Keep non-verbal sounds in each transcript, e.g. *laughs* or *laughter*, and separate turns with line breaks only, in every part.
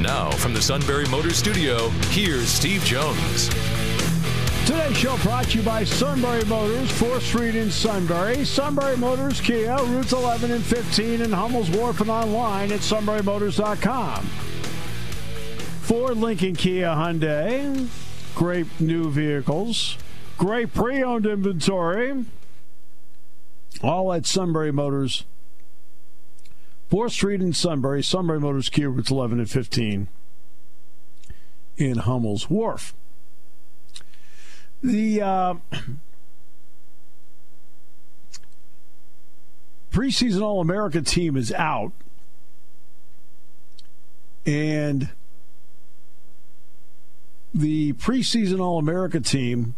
Now, from the Sunbury Motors Studio, here's Steve Jones.
Today's show brought to you by Sunbury Motors, 4th Street in Sunbury. Sunbury Motors Kia, routes 11 and 15 in Hummel's Wharf and online at sunburymotors.com. Ford, Lincoln, Kia, Hyundai. Great new vehicles. Great pre-owned inventory. All at Sunbury Motors. 4th Street in Sunbury. Sunbury Motors Cube, routes 11 and 15 in Hummel's Wharf. The uh, *clears throat* preseason All America team is out. And the preseason All America team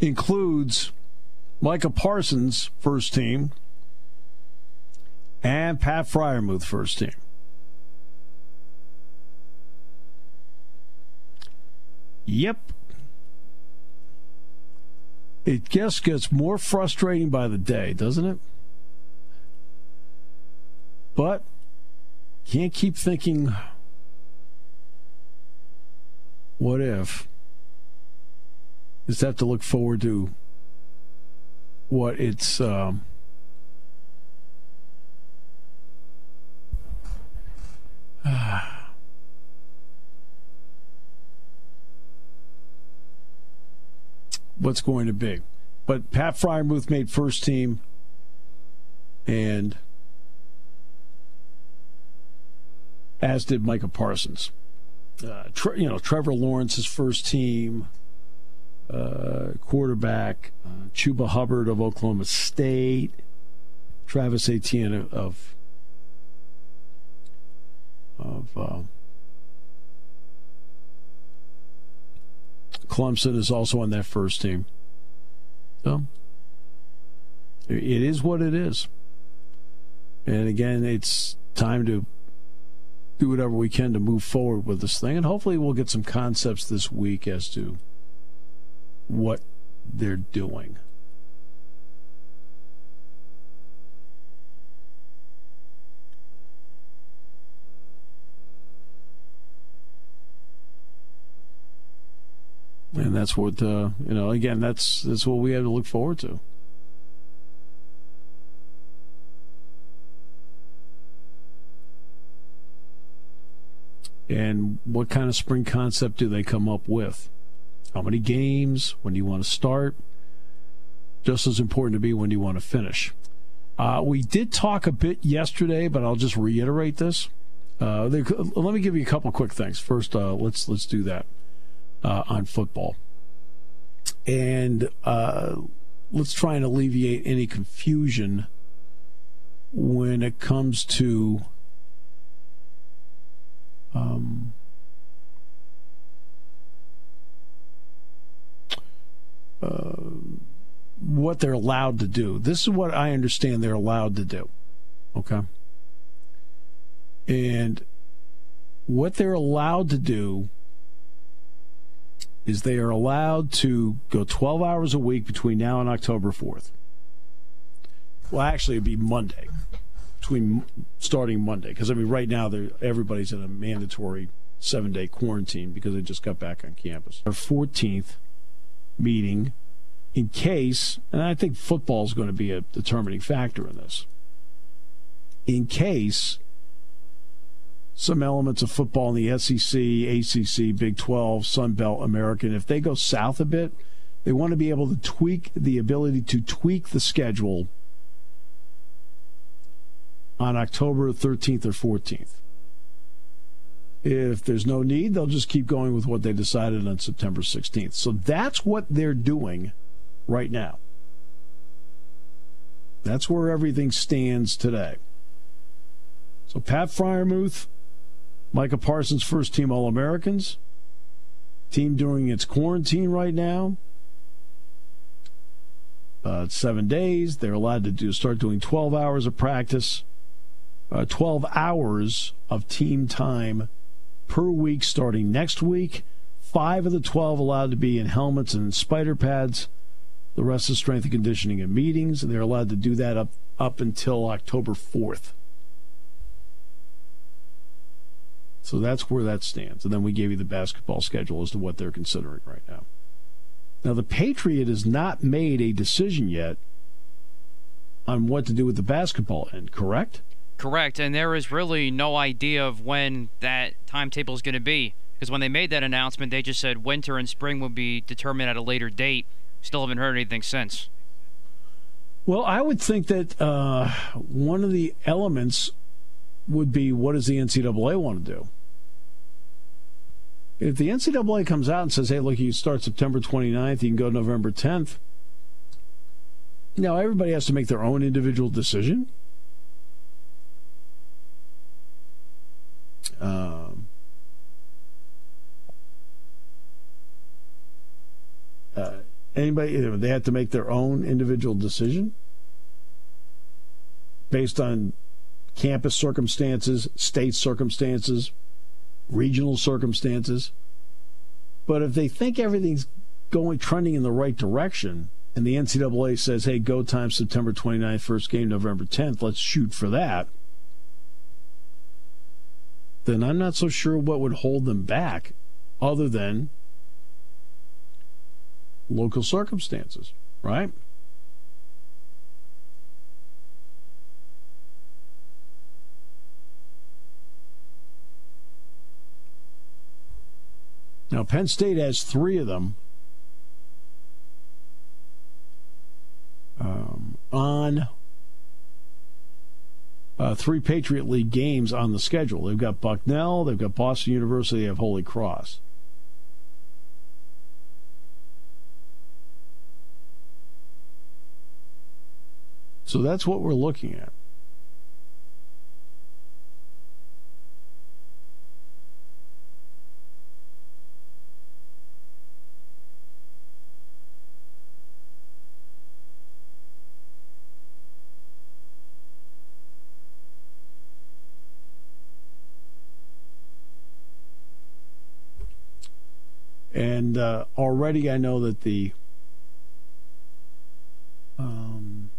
includes Micah Parsons, first team, and Pat Freiermuth, first team. Yep. It just gets more frustrating by the day, doesn't it? But can't keep thinking, what if? Just have to look forward to what it's. Um, *sighs* what's going to be. But Pat Freiermuth made first team, and as did Micah Parsons. Uh, tre- you know, Trevor Lawrence's first team, uh, quarterback, uh, Chuba Hubbard of Oklahoma State, Travis Etienne of of uh, Clemson is also on that first team. So it is what it is. And again, it's time to do whatever we can to move forward with this thing. And hopefully, we'll get some concepts this week as to what they're doing. And that's what uh, you know. Again, that's that's what we have to look forward to. And what kind of spring concept do they come up with? How many games? When do you want to start? Just as important to be when do you want to finish. Uh, we did talk a bit yesterday, but I'll just reiterate this. Uh, let me give you a couple quick things. First, uh, let's let's do that uh, on football. And uh, let's try and alleviate any confusion when it comes to um, uh, what they're allowed to do. This is what I understand they're allowed to do. Okay. And what they're allowed to do is they are allowed to go 12 hours a week between now and October 4th. Well, actually, it'd be Monday, between starting Monday, because I mean, right now everybody's in a mandatory seven day quarantine because they just got back on campus. Our 14th meeting, in case, and I think football is going to be a determining factor in this, in case some elements of football in the SEC, ACC, Big 12, Sun Belt, American. If they go south a bit, they want to be able to tweak the ability to tweak the schedule on October 13th or 14th. If there's no need, they'll just keep going with what they decided on September 16th. So that's what they're doing right now. That's where everything stands today. So Pat Freiermuth Micah Parsons, first team All Americans. Team doing its quarantine right now. Uh, seven days. They're allowed to do start doing 12 hours of practice, uh, 12 hours of team time per week starting next week. Five of the 12 allowed to be in helmets and spider pads. The rest is strength and conditioning and meetings. and They're allowed to do that up, up until October 4th. So that's where that stands. And then we gave you the basketball schedule as to what they're considering right now. Now, the Patriot has not made a decision yet on what to do with the basketball end, correct?
Correct. And there is really no idea of when that timetable is going to be. Because when they made that announcement, they just said winter and spring will be determined at a later date. Still haven't heard anything since.
Well, I would think that uh, one of the elements would be what does the NCAA want to do? If the NCAA comes out and says, hey, look, you start September 29th, you can go November 10th. Now, everybody has to make their own individual decision. Um, uh, anybody, they have to make their own individual decision based on campus circumstances, state circumstances, regional circumstances. But if they think everything's going trending in the right direction, and the NCAA says, "Hey, go time September 29th, first game November 10th. Let's shoot for that." Then I'm not so sure what would hold them back, other than local circumstances, right? Now, Penn State has three of them um, on uh, three Patriot League games on the schedule. They've got Bucknell, they've got Boston University, they have Holy Cross. So that's what we're looking at. And uh, already I know that the um,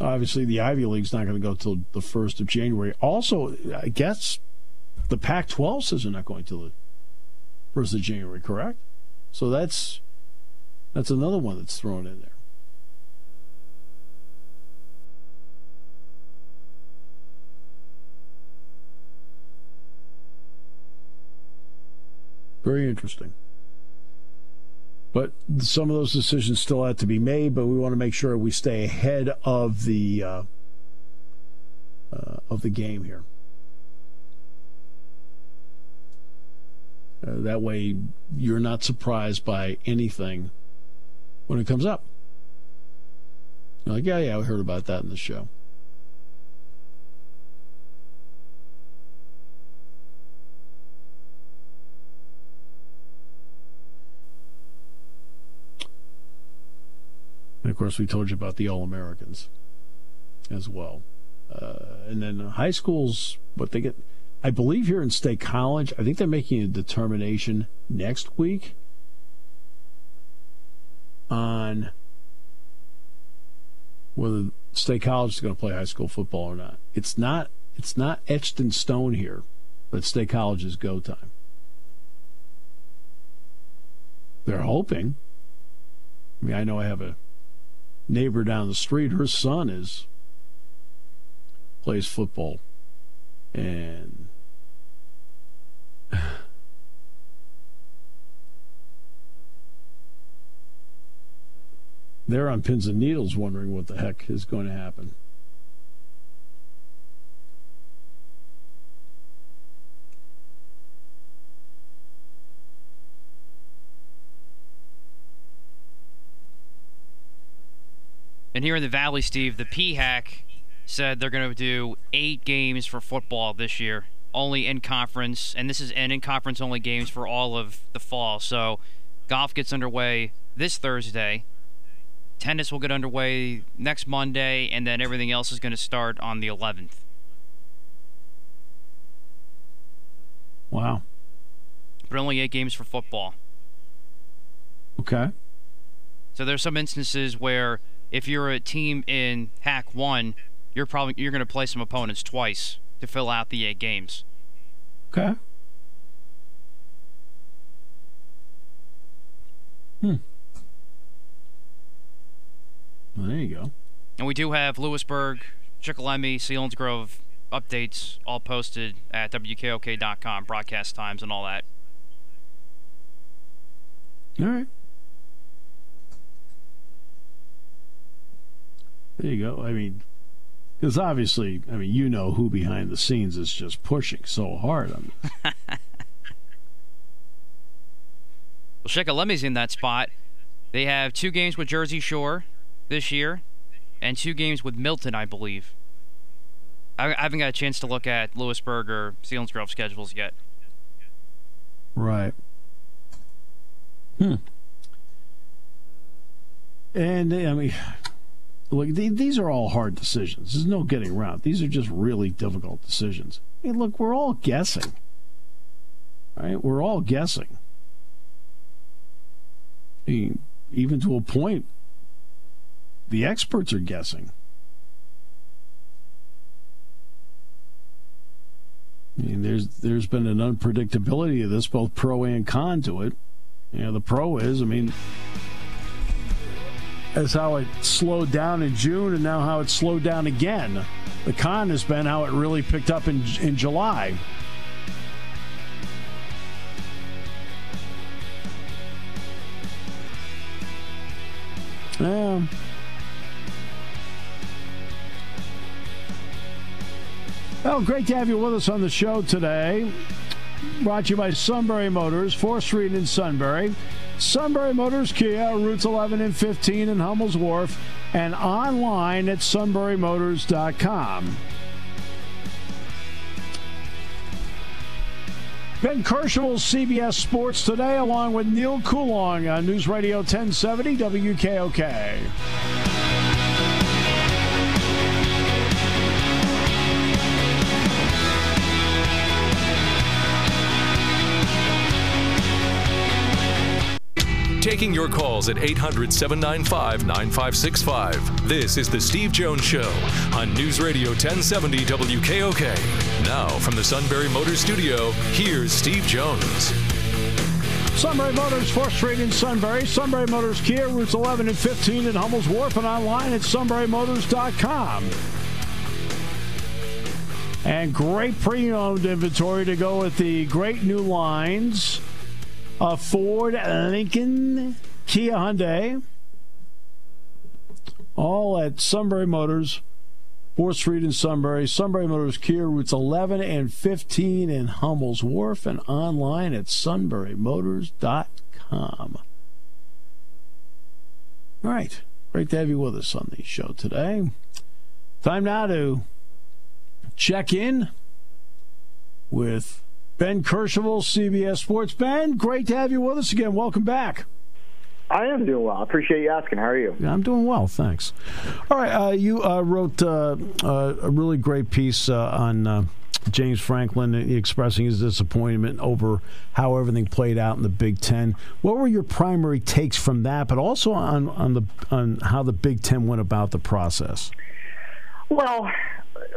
obviously the Ivy League's not going to go till the first of January. Also, I guess the Pac-12 says they're not going till the first of January. Correct? So that's that's another one that's thrown in there. Very interesting. But some of those decisions still have to be made, but we want to make sure we stay ahead of the uh, uh, of the game here. Uh, that way, you're not surprised by anything when it comes up. You're like, yeah, yeah, I heard about that in the show. And of course, we told you about the All Americans as well. Uh, and then high schools, what they get, I believe here in State College, I think they're making a determination next week on whether State College is going to play high school football or not. It's not. It's not etched in stone here, but State College is go time. They're hoping. I mean, I know I have a neighbor down the street, her son is plays football, and *sighs* they're on pins and needles, wondering what the heck is going to happen.
And here in the Valley, Steve, the PHAC said they're going to do eight games for football this year, only in conference, and this is and in conference only games for all of the fall. So golf gets underway this Thursday. Tennis will get underway next Monday, and then everything else is going to start on the 11th.
Wow.
But only eight games for football.
Okay.
So there's some instances where if you're a team in HAC One, you're probably you're going to play some opponents twice to fill out the eight games.
Okay. Hmm. Well, there you go.
And we do have Lewisburg, Shikellamy, Grove updates all posted at WKOK.com, broadcast times and all that.
All right. There you go. I mean, because obviously, I mean, you know who behind the scenes is just pushing so hard on this. *laughs*
well, Shikellamy's in that spot. They have two games with Jersey Shore this year, and two games with Milton, I believe. I, I haven't got a chance to look at Lewisburg or Selinsgrove schedules yet.
Right. Hmm. And I mean, look, these are all hard decisions. There's no getting around. These are just really difficult decisions. I mean, look, we're all guessing. Right? We're all guessing. I mean, even to a point, the experts are guessing. I mean, there's there's been an unpredictability of this, both pro and con to it. You know, the pro is, I mean, as how it slowed down in June and now how it slowed down again. The con has been how it really picked up in in July. Yeah. Well, great to have you with us on the show today. Brought to you by Sunbury Motors, 4th Street in Sunbury. Sunbury Motors Kia, routes 11 and 15 in Hummel's Wharf, and online at sunburymotors.com. Ben Kercheval, CBS Sports Today, along with Neal Coolong on uh, News Radio 1070 WKOK.
Taking your calls at 800 795 9565. This is The Steve Jones Show on News Radio 1070 WKOK. Now, from the Sunbury Motors Studio, here's Steve Jones.
Sunbury Motors, 4th Street in Sunbury. Sunbury Motors Kia, routes 11 and 15 in Hummel's Wharf, and online at sunburymotors.com. And great pre owned inventory to go with the great new lines a Ford, Lincoln, Kia Hyundai, all at Sunbury Motors, 4th Street in Sunbury. Sunbury Motors Kia routes 11 and 15 in Hummel's Wharf and online at sunburymotors.com. All right. Great to have you with us on the show today. Time now to check in with Ben Kercheval, CBS Sports. Ben, great to have you with us again. Welcome back.
I am doing well. I appreciate you asking. How are you?
Yeah, I'm doing well, thanks. All right, uh, you uh, wrote uh, uh a really great piece uh, on uh, James Franklin expressing his disappointment over how everything played out in the Big Ten. What were your primary takes from that, but also on on the on how the Big Ten went about the process?
Well,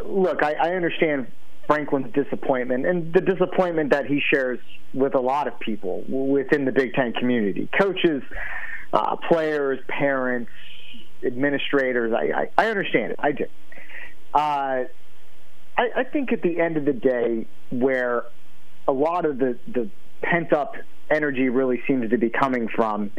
look, I, I understand Franklin's disappointment and the disappointment that he shares with a lot of people within the Big Ten community coaches, uh, players, parents, administrators. I, I, I, understand it. I do. Uh, I, I think at the end of the day, where a lot of the, the pent up energy really seems to be coming from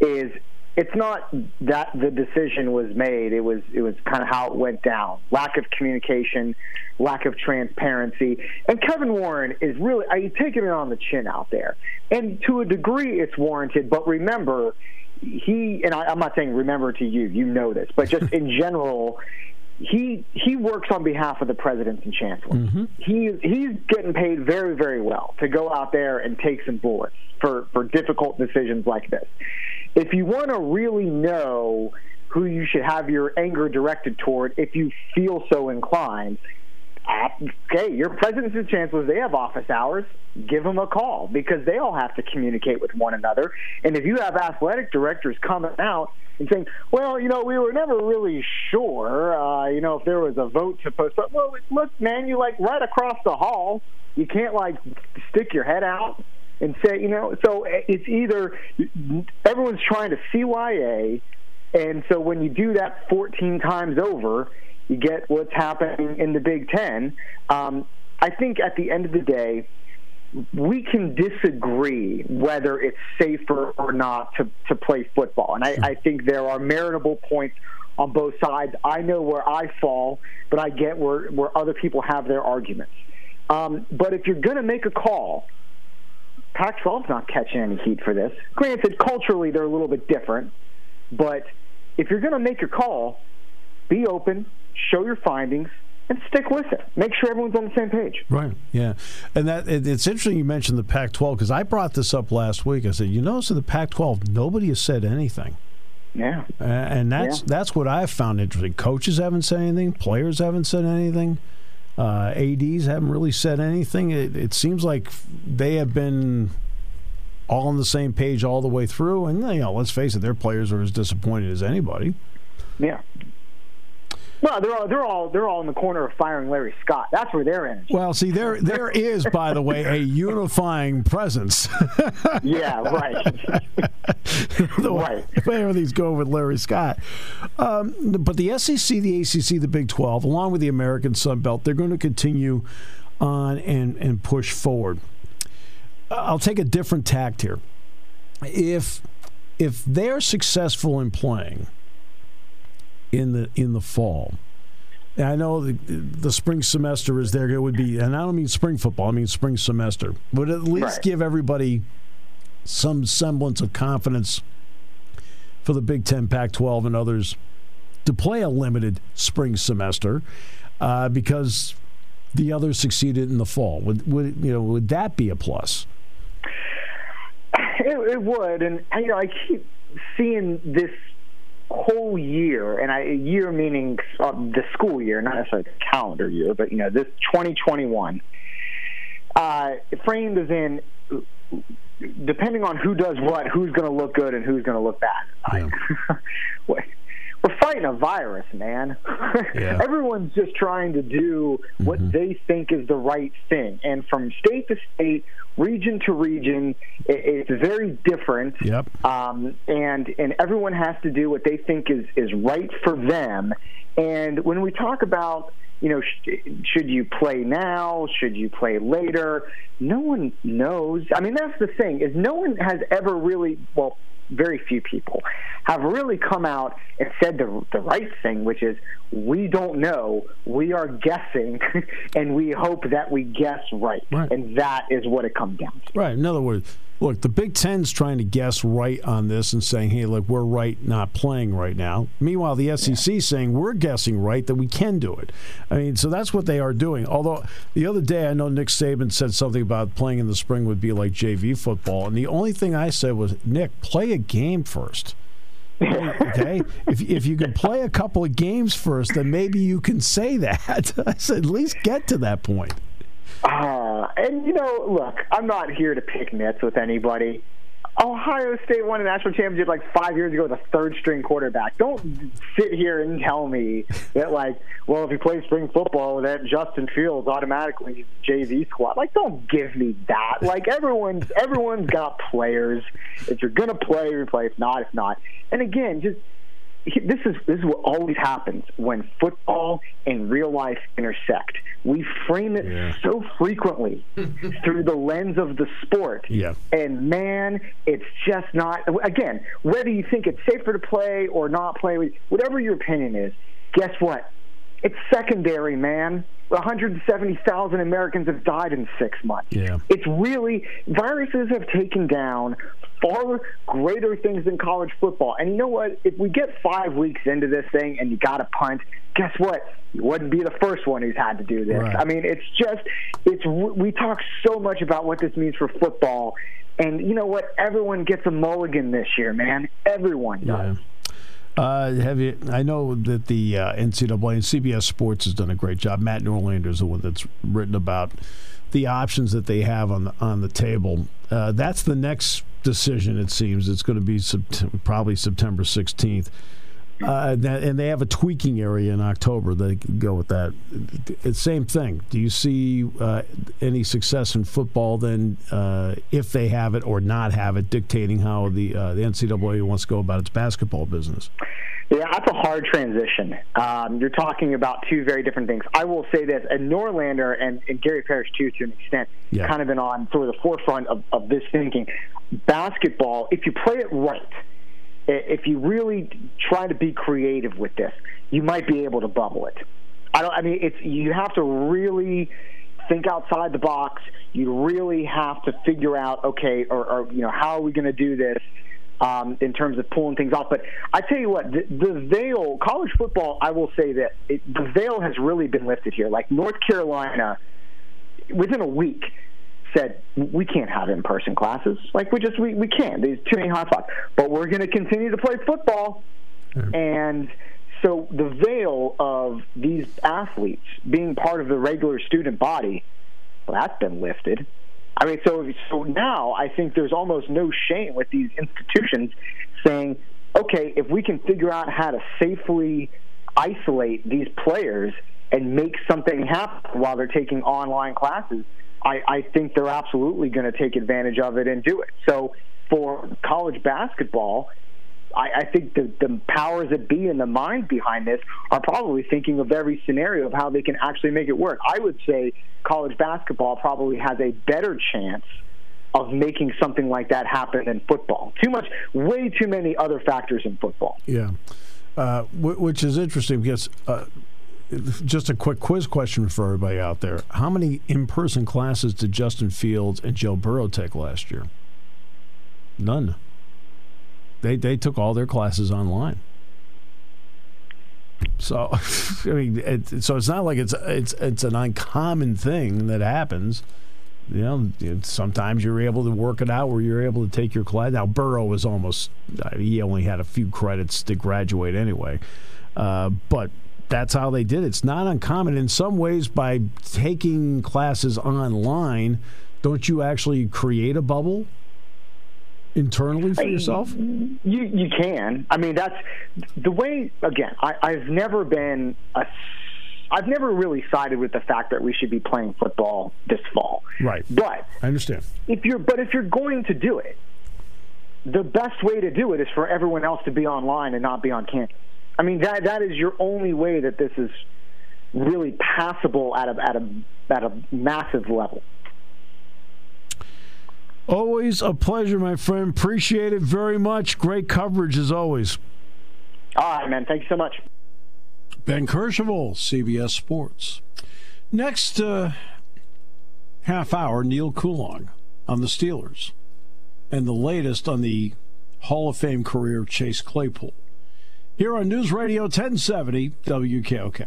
is it's not that the decision was made. It was it was kind of how it went down. Lack of communication, lack of transparency, and Kevin Warren is really he's taking it on the chin out there. And to a degree, it's warranted. But remember, he and I, I'm not saying remember to you, you know this, but just in *laughs* general, he he works on behalf of the presidents and chancellors. Mm-hmm. He he's getting paid very very well to go out there and take some bullets for for difficult decisions like this. If you want to really know who you should have your anger directed toward, if you feel so inclined, okay, your presidents and chancellors, they have office hours. Give them a call because they all have to communicate with one another. And if you have athletic directors coming out and saying, well, you know, we were never really sure, uh, you know, if there was a vote to postpone. Well, look, man, you like right across the hall. You can't like stick your head out and say, you know, so it's either everyone's trying to CYA, and so when you do that 14 times over, you get what's happening in the Big Ten. Um, I think at the end of the day, we can disagree whether it's safer or not to, to play football. And I, I think there are meritable points on both sides. I know where I fall, but I get where, where other people have their arguments. Um, but if you're going to make a call, Pac 12's not catching any heat for this. Granted, culturally, they're a little bit different. But if you're going to make a call, be open, show your findings, and stick with it. Make sure everyone's on the same page.
Right. Yeah. And that it, it's interesting you mentioned the Pac-12 because I brought this up last week. I said, you notice in the Pac-12, nobody has said anything.
Yeah.
Uh, and that's yeah. that's what I've found interesting. Coaches haven't said anything. Players haven't said anything. Uh, ads haven't really said anything. It, it seems like they have been all on the same page all the way through. And you know, let's face it, their players are as disappointed as anybody.
Yeah. Well, they're all they're all they're all in the corner of firing Larry Scott. That's where they're in.
Well, see, there there is, by the way, a unifying presence. *laughs*
yeah, right.
the
right.
Where these go with Larry Scott, um, but the SEC, the ACC, the Big Twelve, along with the American Sun Belt, they're going to continue on and and push forward. I'll take a different tact here. If if they're successful in playing in the in the fall. And I know the, the spring semester is there. It would be, and I don't mean spring football. I mean spring semester. But at least right. give everybody some semblance of confidence for the Big Ten, Pac-12, and others to play a limited spring semester uh, because the others succeeded in the fall. Would, would you know? Would that be a plus?
It, it would, and you know, I keep seeing this whole year, and I year meaning uh, the school year, not necessarily the calendar year, but you know this 2021, uh, framed as in depending on who does what, who's going to look good and who's going to look bad. Yeah. *laughs* We're fighting a virus, man. *laughs* Yeah. Everyone's just trying to do what mm-hmm. they think is the right thing, and from state to state, region to region, it's very different.
Yep.
Um, and and everyone has to do what they think is is right for them. And when we talk about you know, sh- should you play now? Should you play later? No one knows. I mean, that's the thing is no one has ever really well very few people have really come out and said the, the right thing, which is we don't know, we are guessing, *laughs* and we hope that we guess right. right. And that is what it comes down to.
Right. In other words, look, the Big Ten's trying to guess right on this and saying, hey, look, we're right not playing right now. Meanwhile, the SEC yeah. saying we're guessing right that we can do it. I mean, so that's what they are doing. Although the other day, I know Nick Saban said something about playing in the spring would be like JV football. And the only thing I said was, Nick, play a game first. okay, *laughs* if if you can play a couple of games first, then maybe you can say that. *laughs* I said at least get to that point.
Uh, and you know, look, I'm not here to pick nits with anybody. Ohio State won a national championship like five years ago with a third string quarterback. Don't sit here and tell me that like, well, if he plays spring football, that Justin Fields automatically JV squad. Like, don't give me that. Like, everyone's everyone's got players. If you're gonna play, you play. If not, if not. And again, just this is this is what always happens when football and real life intersect. We frame it yeah. so frequently *laughs* through the lens of the sport.
Yeah.
And man, it's just not again, whether you think it's safer to play or not play, whatever your opinion is, guess what? It's secondary, man. 170,000 Americans have died in six months.
Yeah.
It's really, viruses have taken down far greater things than college football. And you know what? If we get five weeks into this thing and you got to punt, guess what? You wouldn't be the first one who's had to do this. Right. I mean, it's just, it's we talk so much about what this means for football, and you know what? Everyone gets a mulligan this year, man. Everyone does.
Yeah. Uh, have you? I know that the uh, NCAA and CBS Sports has done a great job. Matt Norlander is the one that's written about the options that they have on the on the table. Uh, that's the next decision. It seems it's going to be probably September 16th. Uh, and they have a tweaking area in October. They go with that. It's same thing. Do you see uh, any success in football then, uh, if they have it or not have it, dictating how the uh, the NCAA wants to go about its basketball business?
Yeah, that's a hard transition. Um, you're talking about two very different things. I will say this, and Norlander and, and Gary Parrish too, to an extent, yeah. kind of been on sort of the forefront of, of this thinking. Basketball, if you play it right if you really try to be creative with this, you might be able to bubble it. I don't. I mean, it's you have to really think outside the box. You really have to figure out, okay, or, or you know, how are we going to do this um, in terms of pulling things off? But I tell you what, the, the veil, college football, I will say that it, the veil has really been lifted here. Like North Carolina, within a week, said we can't have in-person classes. Like we just we, we can't. There's too many hotspots. But we're going to continue to play football, mm-hmm. and so the veil of these athletes being part of the regular student body, well, that's been lifted. I mean, so so now I think there's almost no shame with these institutions saying, okay, if we can figure out how to safely isolate these players and make something happen while they're taking online classes, I, I think they're absolutely going to take advantage of it and do it. So for college basketball, I, I think the, the powers that be and the minds behind this are probably thinking of every scenario of how they can actually make it work. I would say college basketball probably has a better chance of making something like that happen than football. Too much, way too many other factors in football.
Yeah, uh, which is interesting because uh, just a quick quiz question for everybody out there. How many in person classes did Justin Fields and Joe Burrow take last year? None. They, they took all their classes online. So, *laughs* I mean, it, so it's not like it's it's it's an uncommon thing that happens. You know, sometimes you're able to work it out where you're able to take your class. Now, Burrow was almost he only had a few credits to graduate anyway, uh, but that's how they did it. It's not uncommon. In some ways, by taking classes online, don't you actually create a bubble internally for yourself?
You you can. I mean, that's the way. Again, I, I've never been a. I've never really sided with the fact that we should be playing football this fall.
Right.
But
I understand.
If you're, but if you're going to do it, the best way to do it is for everyone else to be online and not be on campus. I mean, that that is your only way that this is really passable at a at a at a massive level.
Always a pleasure, my friend. Appreciate it very much. Great coverage as always.
All right, man. Thank you so much.
Ben Kercheval, CBS Sports. Next uh, half hour, Neal Coolong on the Steelers, and the latest on the Hall of Fame career of Chase Claypool here on News Radio 1070 WKOK.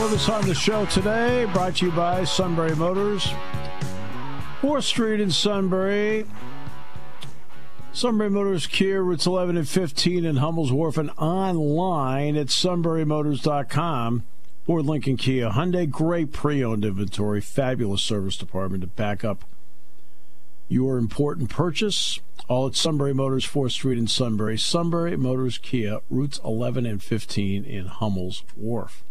With us on the show today. Brought to you by Sunbury Motors. 4th Street in Sunbury. Sunbury Motors Kia, routes 11 and 15 in Hummel's Wharf, and online at sunburymotors.com. Ford Lincoln Kia, Hyundai, great pre-owned inventory, fabulous service department to back up your important purchase. All at Sunbury Motors, 4th Street in Sunbury. Sunbury Motors Kia, routes 11 and 15 in Hummel's Wharf.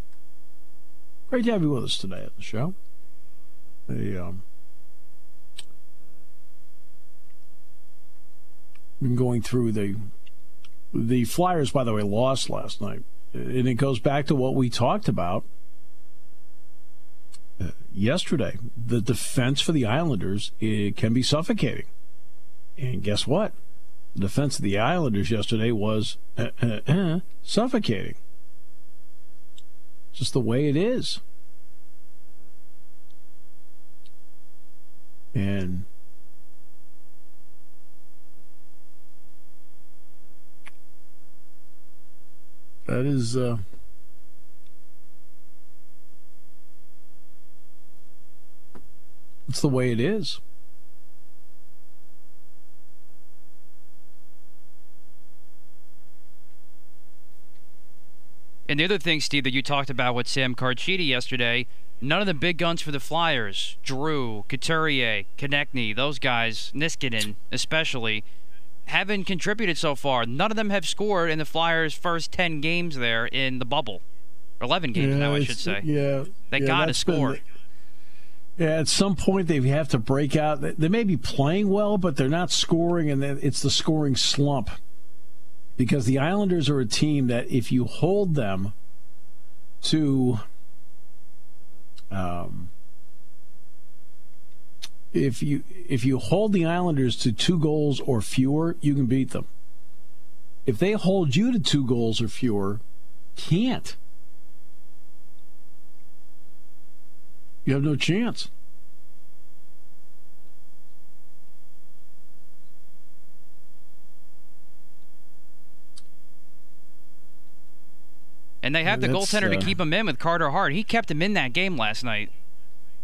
Great to have you with us today at the show. The, um, been going through the the Flyers, by the way, lost last night, and it goes back to what we talked about uh, yesterday. The defense for the Islanders it can be suffocating, and guess what? The defense of the Islanders yesterday was uh, uh suffocating. Just the way it is, and That is. Uh, it's the way it is.
And the other thing, Steve, that you talked about with Sam Carchidi yesterday, none of the big guns for the Flyers, Giroux, Couturier, Konecny, those guys, Niskanen especially, haven't contributed so far. None of them have scored in the Flyers' first 10 games there in the bubble. 11 games
yeah,
now, I should say.
Yeah.
They
yeah,
got to score.
Been, yeah, at some point they have to break out. They may be playing well, but they're not scoring, and it's the scoring slump. Because the Islanders are a team that if you hold them to um, if you if you hold the Islanders to two goals or fewer, you can beat them. If they hold you to two goals or fewer, can't. You have no chance.
And they have the goaltender uh, to keep him in with Carter Hart. He kept him in that game last night.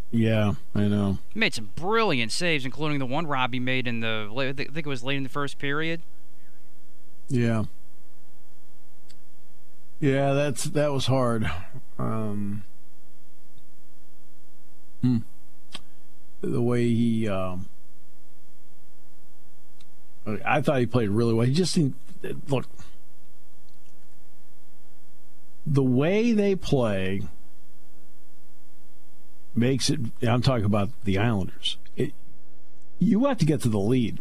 Yeah, I know.
He made some brilliant saves, including the one Robbie made in the I think it was late in the first period.
Yeah. Yeah, that's that was hard. Um, hmm. The way he, um, I thought he played really well. He just seemed look the way they play makes it. I'm talking about the Islanders. It, you have to get to the lead.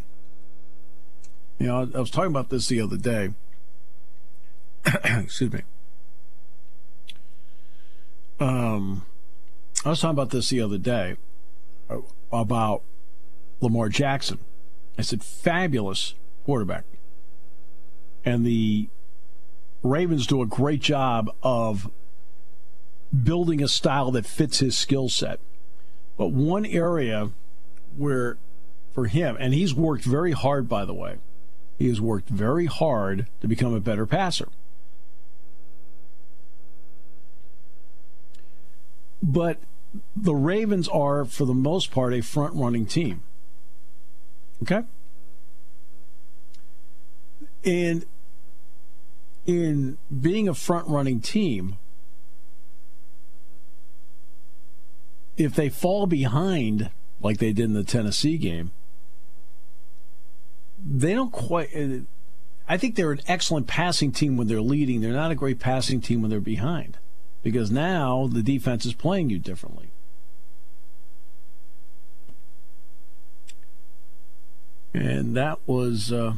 You know, I was talking about this the other day. *coughs* Excuse me. Um, I was talking about this the other day uh, about Lamar Jackson. I said, fabulous quarterback. And the Ravens do a great job of building a style that fits his skill set. But one area where, for him, and he's worked very hard, by the way, he has worked very hard to become a better passer. But the Ravens are, for the most part, a front running team. Okay? And in being a front running team, if they fall behind like they did in the Tennessee game, they don't quite. I think they're an excellent passing team when they're leading. They're not a great passing team when they're behind because now the defense is playing you differently. And that was uh,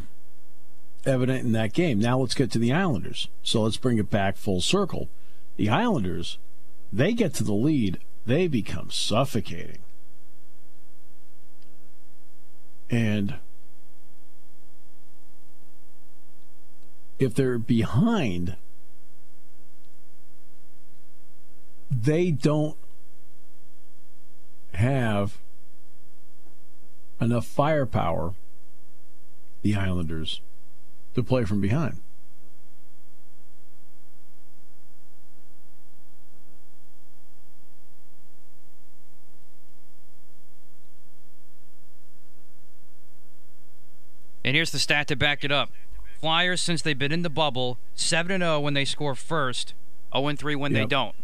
evident in that game. Now let's get to the Islanders. So let's bring it back full circle. The Islanders, they get to the lead they become suffocating. And if they're behind, they don't have enough firepower, the Islanders, to play from behind.
And here's the stat to back it up. Flyers, since they've been in the bubble, 7 0 when they score first, 0 3 when
yep.
they don't.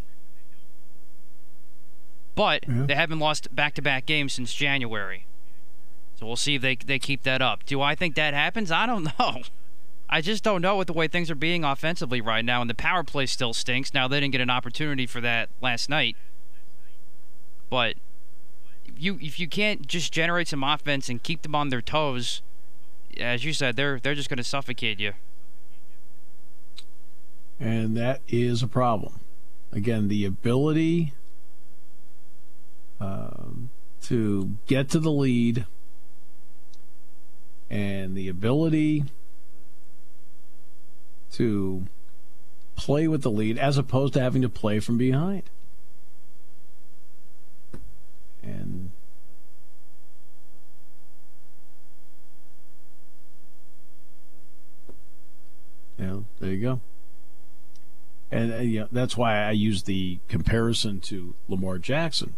But they haven't lost back to back games since January. So we'll see if they, they keep that up. Do I think that happens? I don't *laughs* know. I just don't know with the way things are being offensively right now, and the power play still stinks. Now, they didn't get an opportunity for that last night. But you if you can't just generate some offense and keep them on their toes, as you said, they're they're just going to suffocate you.
And that is a problem. Again, the ability um, to get to the lead and the ability to play with the lead as opposed to having to play from behind. And yeah, there you go. And uh, yeah, that's why I use the comparison to Lamar Jackson.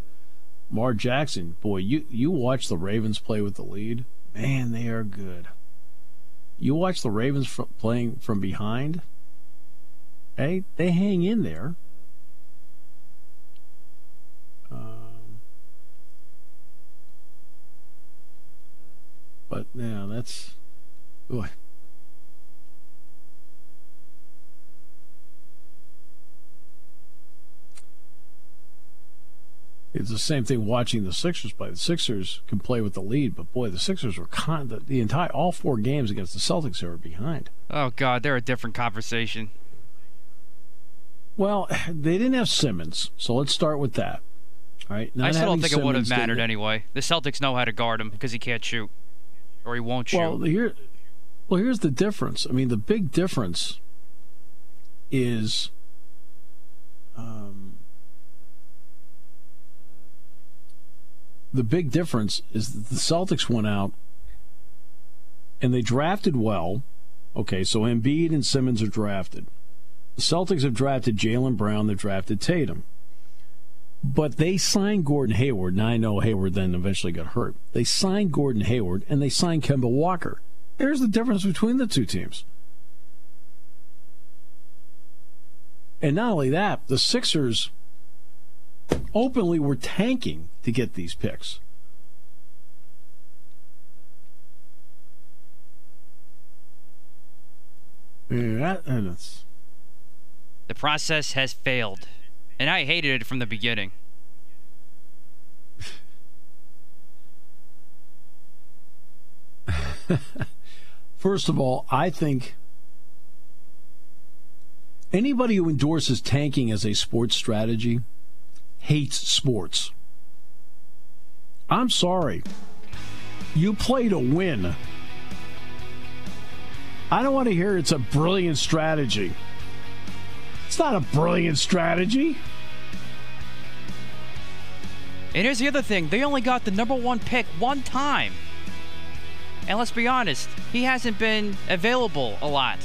Lamar Jackson, boy, you you watch the Ravens play with the lead, man, they are good. You watch the Ravens playing from behind, hey, they hang in there. Um, but yeah, that's boy. It's the same thing watching the Sixers play. The Sixers can play with the lead, but boy, the Sixers were con- the, the entire all four games against the Celtics they were behind.
Oh God, they're a different conversation.
Well, *sighs* they didn't have Simmons, so let's start with that. All right.
I
not
still don't think it would have mattered anyway. The Celtics know how to guard him because he can't shoot, or he won't shoot.
Well, here, well, here's the difference. I mean, the big difference is, um, the big difference is that the Celtics went out and they drafted well. Okay, so Embiid and Simmons are drafted. The Celtics have drafted Jaylen Brown. They've drafted Tatum. But they signed Gordon Hayward, and I know Hayward then eventually got hurt. They signed Gordon Hayward, and they signed Kemba Walker. There's the difference between the two teams. And not only that, the Sixers openly were tanking to get these picks. Yeah, that, and it's,
the process has failed, and I hated it from the beginning. *laughs*
First of all, I think anybody who endorses tanking as a sports strategy hates sports. I'm sorry. You play to win. I don't want to hear it's a brilliant strategy. It's not a brilliant strategy.
And here's the other thing: they only got the number one pick one time. And let's be honest, he hasn't been available a lot.